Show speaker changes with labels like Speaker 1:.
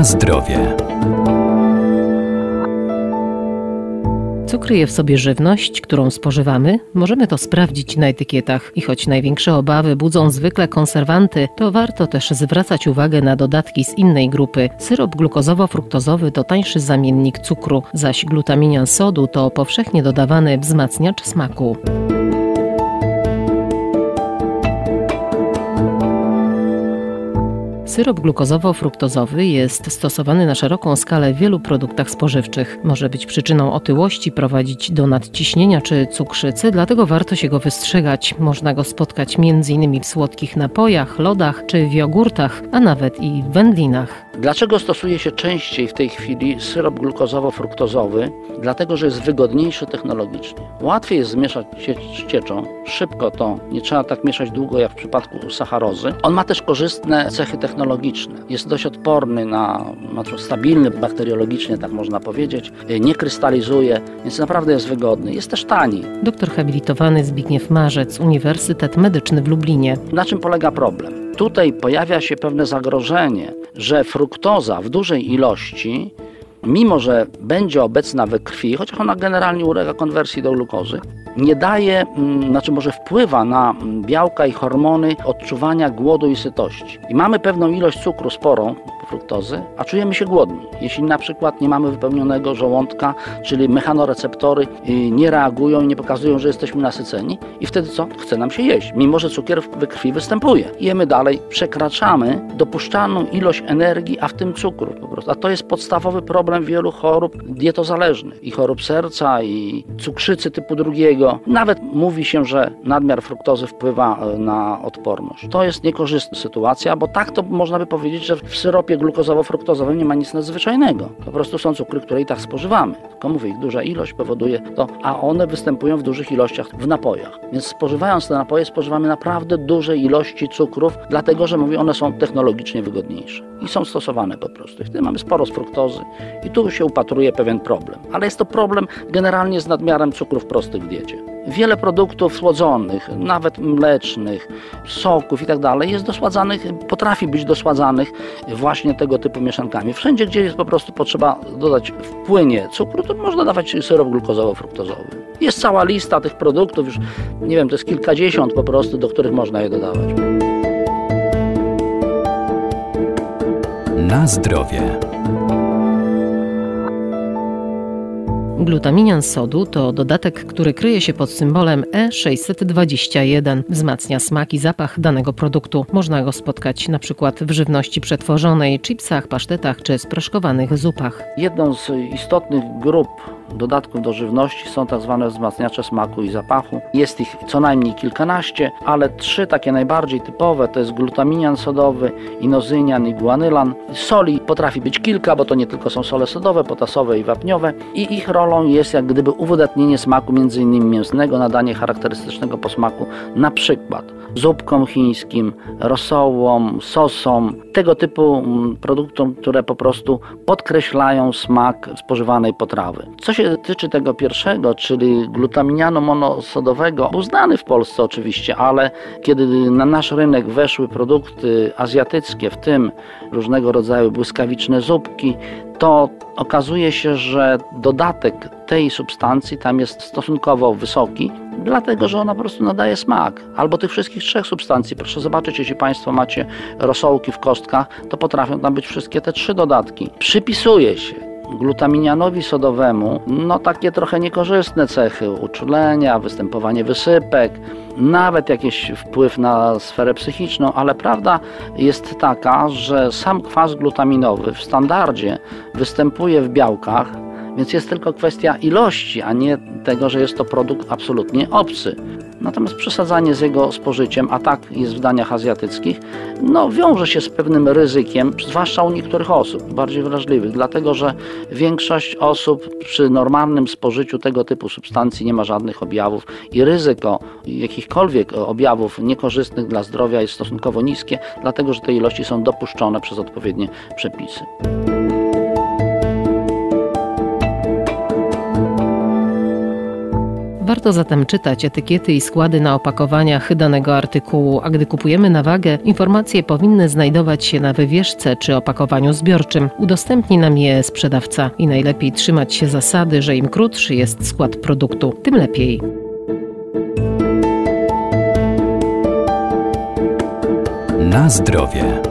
Speaker 1: Na zdrowie.
Speaker 2: Co kryje w sobie żywność, którą spożywamy? Możemy to sprawdzić na etykietach. I choć największe obawy budzą zwykle konserwanty, to warto też zwracać uwagę na dodatki z innej grupy. Syrop glukozowo-fruktozowy to tańszy zamiennik cukru, zaś glutaminian sodu to powszechnie dodawany wzmacniacz smaku. Syrop glukozowo-fruktozowy jest stosowany na szeroką skalę w wielu produktach spożywczych. Może być przyczyną otyłości, prowadzić do nadciśnienia czy cukrzycy, dlatego warto się go wystrzegać. Można go spotkać m.in. w słodkich napojach, lodach czy w jogurtach, a nawet i w wędlinach.
Speaker 3: Dlaczego stosuje się częściej w tej chwili syrop glukozowo-fruktozowy? Dlatego, że jest wygodniejszy technologicznie. Łatwiej jest zmieszać z cieczą, szybko to, nie trzeba tak mieszać długo jak w przypadku sacharozy. On ma też korzystne cechy technologiczne. Jest dość odporny na, na stabilny bakteriologicznie, tak można powiedzieć. Nie krystalizuje, więc naprawdę jest wygodny. Jest też tani.
Speaker 2: Doktor habilitowany Zbigniew Marzec, Uniwersytet Medyczny w Lublinie.
Speaker 3: Na czym polega problem? Tutaj pojawia się pewne zagrożenie, że fruktoza w dużej ilości, mimo że będzie obecna we krwi, chociaż ona generalnie ulega konwersji do glukozy, nie daje, mm, znaczy może wpływa na białka i hormony odczuwania głodu i sytości. I mamy pewną ilość cukru sporą, fruktozy, a czujemy się głodni. Jeśli na przykład nie mamy wypełnionego żołądka, czyli mechanoreceptory y, nie reagują i nie pokazują, że jesteśmy nasyceni i wtedy co? Chce nam się jeść, mimo że cukier we krwi występuje. Jemy dalej, przekraczamy dopuszczalną ilość energii, a w tym cukru po prostu. A to jest podstawowy problem wielu chorób dietozależnych i chorób serca i cukrzycy typu drugiego. Nawet mówi się, że nadmiar fruktozy wpływa e, na odporność. To jest niekorzystna sytuacja, bo tak to można by powiedzieć, że w syropie glukozowo-fruktozowym nie ma nic nadzwyczajnego. Po prostu są cukry, które i tak spożywamy. Tylko mówię, ich duża ilość powoduje to, a one występują w dużych ilościach w napojach. Więc spożywając te napoje, spożywamy naprawdę duże ilości cukrów, dlatego że mówię, one są technologicznie wygodniejsze i są stosowane po prostu. I wtedy mamy sporo z fruktozy i tu się upatruje pewien problem. Ale jest to problem generalnie z nadmiarem cukrów prostych w diecie. Wiele produktów słodzonych, nawet mlecznych, soków i tak jest dosładzanych, potrafi być dosładzanych właśnie tego typu mieszankami. Wszędzie, gdzie jest po prostu potrzeba dodać w płynie cukru, to można dawać syrop glukozowo-fruktozowy. Jest cała lista tych produktów, już nie wiem, to jest kilkadziesiąt po prostu, do których można je dodawać.
Speaker 1: Na zdrowie.
Speaker 2: Glutaminian sodu to dodatek, który kryje się pod symbolem E621. Wzmacnia smak i zapach danego produktu. Można go spotkać na przykład w żywności przetworzonej, chipsach, pasztetach czy sproszkowanych zupach.
Speaker 3: Jedną z istotnych grup dodatków do żywności są tak zwane wzmacniacze smaku i zapachu. Jest ich co najmniej kilkanaście, ale trzy takie najbardziej typowe to jest glutaminian sodowy, inozynian i guanylan. Soli potrafi być kilka, bo to nie tylko są sole sodowe, potasowe i wapniowe i ich rolą jest jak gdyby uwydatnienie smaku m.in. mięsnego, nadanie charakterystycznego posmaku na przykład zupkom chińskim, rosołom, sosom, tego typu mm, produktom, które po prostu podkreślają smak spożywanej potrawy. Co się tyczy tego pierwszego, czyli glutaminianu monosodowego, był znany w Polsce oczywiście, ale kiedy na nasz rynek weszły produkty azjatyckie, w tym różnego rodzaju błyskawiczne zupki, to okazuje się, że dodatek tej substancji tam jest stosunkowo wysoki, dlatego że ona po prostu nadaje smak. Albo tych wszystkich trzech substancji. Proszę zobaczyć, jeśli Państwo macie rosołki w kostkach, to potrafią tam być wszystkie te trzy dodatki. Przypisuje się glutaminianowi sodowemu no takie trochę niekorzystne cechy uczulenia, występowanie wysypek, nawet jakiś wpływ na sferę psychiczną, ale prawda jest taka, że sam kwas glutaminowy w standardzie występuje w białkach, więc jest tylko kwestia ilości, a nie tego, że jest to produkt absolutnie obcy. Natomiast przesadzanie z jego spożyciem, a tak jest w daniach azjatyckich, no, wiąże się z pewnym ryzykiem, zwłaszcza u niektórych osób, bardziej wrażliwych, dlatego że większość osób przy normalnym spożyciu tego typu substancji nie ma żadnych objawów i ryzyko jakichkolwiek objawów niekorzystnych dla zdrowia jest stosunkowo niskie, dlatego że te ilości są dopuszczone przez odpowiednie przepisy.
Speaker 2: Warto zatem czytać etykiety i składy na opakowaniach danego artykułu, a gdy kupujemy na wagę, informacje powinny znajdować się na wywieszce czy opakowaniu zbiorczym. Udostępni nam je sprzedawca i najlepiej trzymać się zasady, że im krótszy jest skład produktu, tym lepiej.
Speaker 1: Na zdrowie.